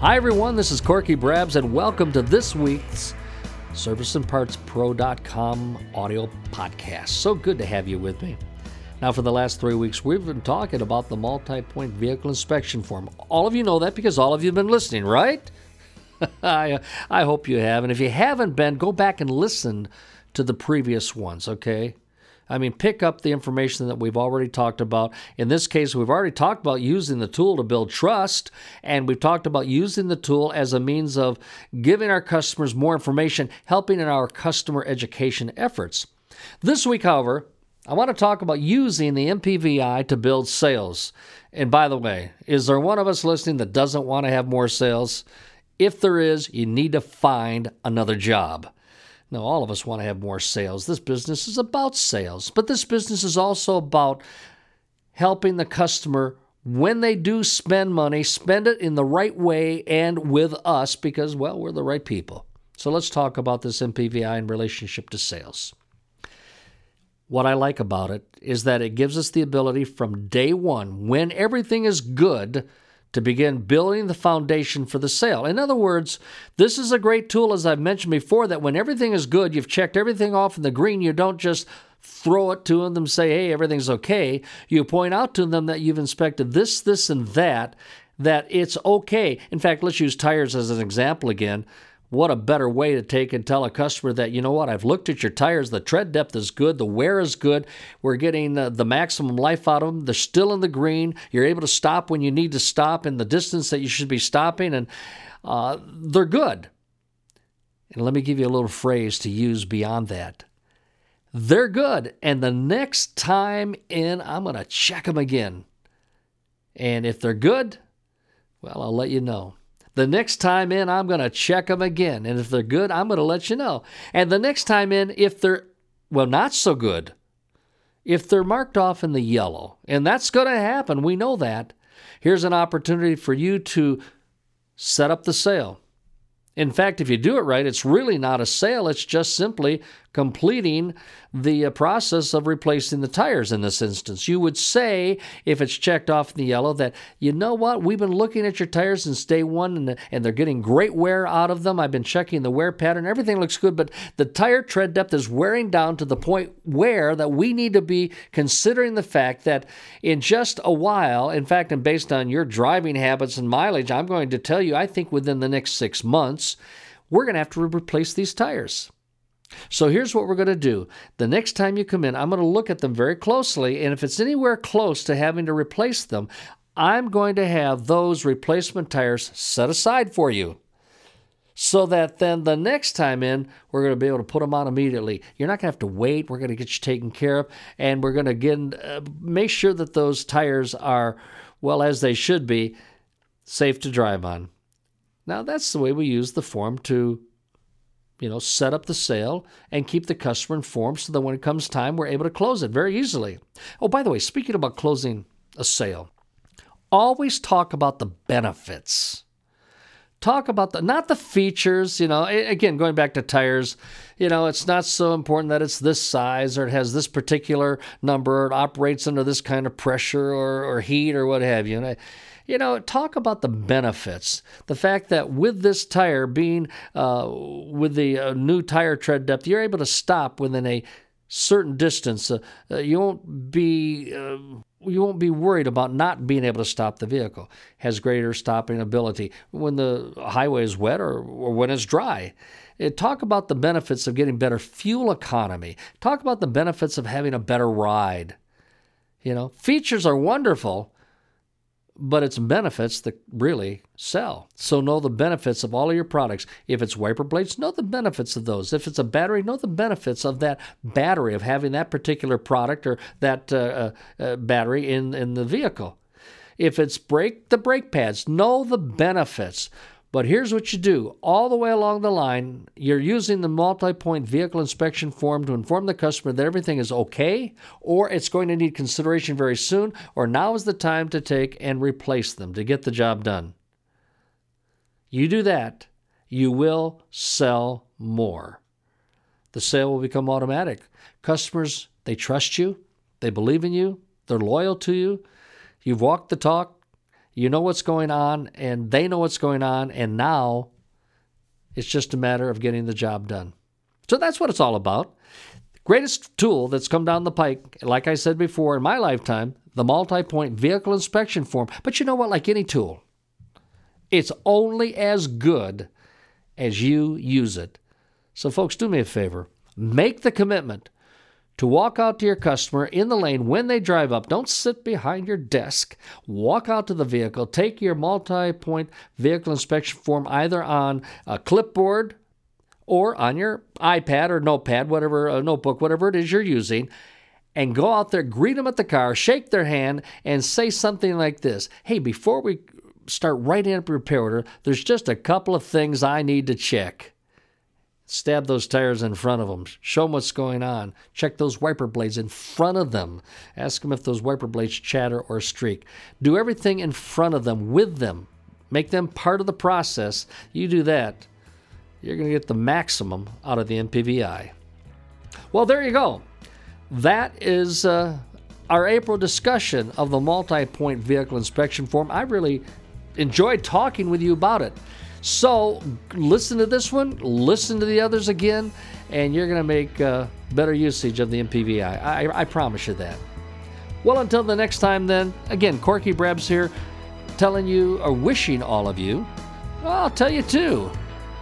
Hi, everyone. This is Corky Brabs, and welcome to this week's ServiceandPartsPro.com audio podcast. So good to have you with me. Now, for the last three weeks, we've been talking about the multi point vehicle inspection form. All of you know that because all of you have been listening, right? I, I hope you have. And if you haven't been, go back and listen to the previous ones, okay? I mean, pick up the information that we've already talked about. In this case, we've already talked about using the tool to build trust, and we've talked about using the tool as a means of giving our customers more information, helping in our customer education efforts. This week, however, I want to talk about using the MPVI to build sales. And by the way, is there one of us listening that doesn't want to have more sales? If there is, you need to find another job. Now, all of us want to have more sales. This business is about sales, but this business is also about helping the customer when they do spend money, spend it in the right way and with us because, well, we're the right people. So let's talk about this MPVI in relationship to sales. What I like about it is that it gives us the ability from day one, when everything is good, to begin building the foundation for the sale. In other words, this is a great tool, as I've mentioned before, that when everything is good, you've checked everything off in the green, you don't just throw it to them, and say, hey, everything's okay. You point out to them that you've inspected this, this, and that, that it's okay. In fact, let's use tires as an example again what a better way to take and tell a customer that you know what? I've looked at your tires. The tread depth is good. The wear is good. We're getting uh, the maximum life out of them they're still in the green. You're able to stop when you need to stop in the distance that you should be stopping and uh, they're good. And let me give you a little phrase to use beyond that. They're good. And the next time in i'm going to check them again. And if they're good well i'll let you know the next time in, I'm going to check them again. And if they're good, I'm going to let you know. And the next time in, if they're, well, not so good, if they're marked off in the yellow, and that's going to happen, we know that, here's an opportunity for you to set up the sale. In fact, if you do it right, it's really not a sale, it's just simply completing the uh, process of replacing the tires in this instance. You would say, if it's checked off in the yellow, that, you know what, we've been looking at your tires since day one and, and they're getting great wear out of them. I've been checking the wear pattern. Everything looks good, but the tire tread depth is wearing down to the point where that we need to be considering the fact that in just a while, in fact, and based on your driving habits and mileage, I'm going to tell you, I think within the next six months, we're going to have to replace these tires. So here's what we're going to do. The next time you come in, I'm going to look at them very closely, and if it's anywhere close to having to replace them, I'm going to have those replacement tires set aside for you. So that then the next time in, we're going to be able to put them on immediately. You're not going to have to wait. We're going to get you taken care of, and we're going to again uh, make sure that those tires are well as they should be, safe to drive on. Now that's the way we use the form to you know, set up the sale and keep the customer informed so that when it comes time, we're able to close it very easily. Oh, by the way, speaking about closing a sale, always talk about the benefits. Talk about the not the features, you know. Again, going back to tires, you know, it's not so important that it's this size or it has this particular number, or it operates under this kind of pressure or, or heat or what have you. You know, talk about the benefits. The fact that with this tire being uh, with the uh, new tire tread depth, you're able to stop within a certain distance. Uh, uh you won't be uh, you won't be worried about not being able to stop the vehicle. Has greater stopping ability when the highway is wet or, or when it's dry. It, talk about the benefits of getting better fuel economy. Talk about the benefits of having a better ride. You know, features are wonderful, but it's benefits that really sell. So know the benefits of all of your products. If it's wiper blades, know the benefits of those. If it's a battery, know the benefits of that battery, of having that particular product or that uh, uh, uh battery in, in the vehicle. If it's brake, the brake pads, know the benefits. But here's what you do all the way along the line, you're using the multi point vehicle inspection form to inform the customer that everything is okay, or it's going to need consideration very soon, or now is the time to take and replace them to get the job done. You do that, you will sell more. The sale will become automatic. Customers, they trust you, they believe in you, they're loyal to you, you've walked the talk, You know what's going on, and they know what's going on, and now it's just a matter of getting the job done. So that's what it's all about. Greatest tool that's come down the pike, like I said before, in my lifetime, the multi point vehicle inspection form. But you know what? Like any tool, it's only as good as you use it. So, folks, do me a favor make the commitment to walk out to your customer in the lane when they drive up. Don't sit behind your desk. Walk out to the vehicle, take your multi point vehicle inspection form either on a clipboard or on your iPad or notepad, whatever, a notebook, whatever it is you're using, and go out there, greet them at the car, shake their hand, and say something like this Hey, before we start writing up a repair order, there's just a couple of things I need to check. Stab those tires in front of them. Show them what's going on. Check those wiper blades in front of them. Ask them if those wiper blades chatter or streak. Do everything in front of them, with them. Make them part of the process. You do that, you're going to get the maximum out of the MPVI. Well, there you go. That is uh, our April discussion of the multi point vehicle inspection form. I really enjoyed talking with you about it. So listen to this one, listen to the others again, and you're going to make uh, better usage of the MPVI. I, I promise you that. Well, until the next time, then, again, Corky Brabs here telling you or wishing all of you, I'll tell you too.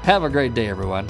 Have a great day, everyone.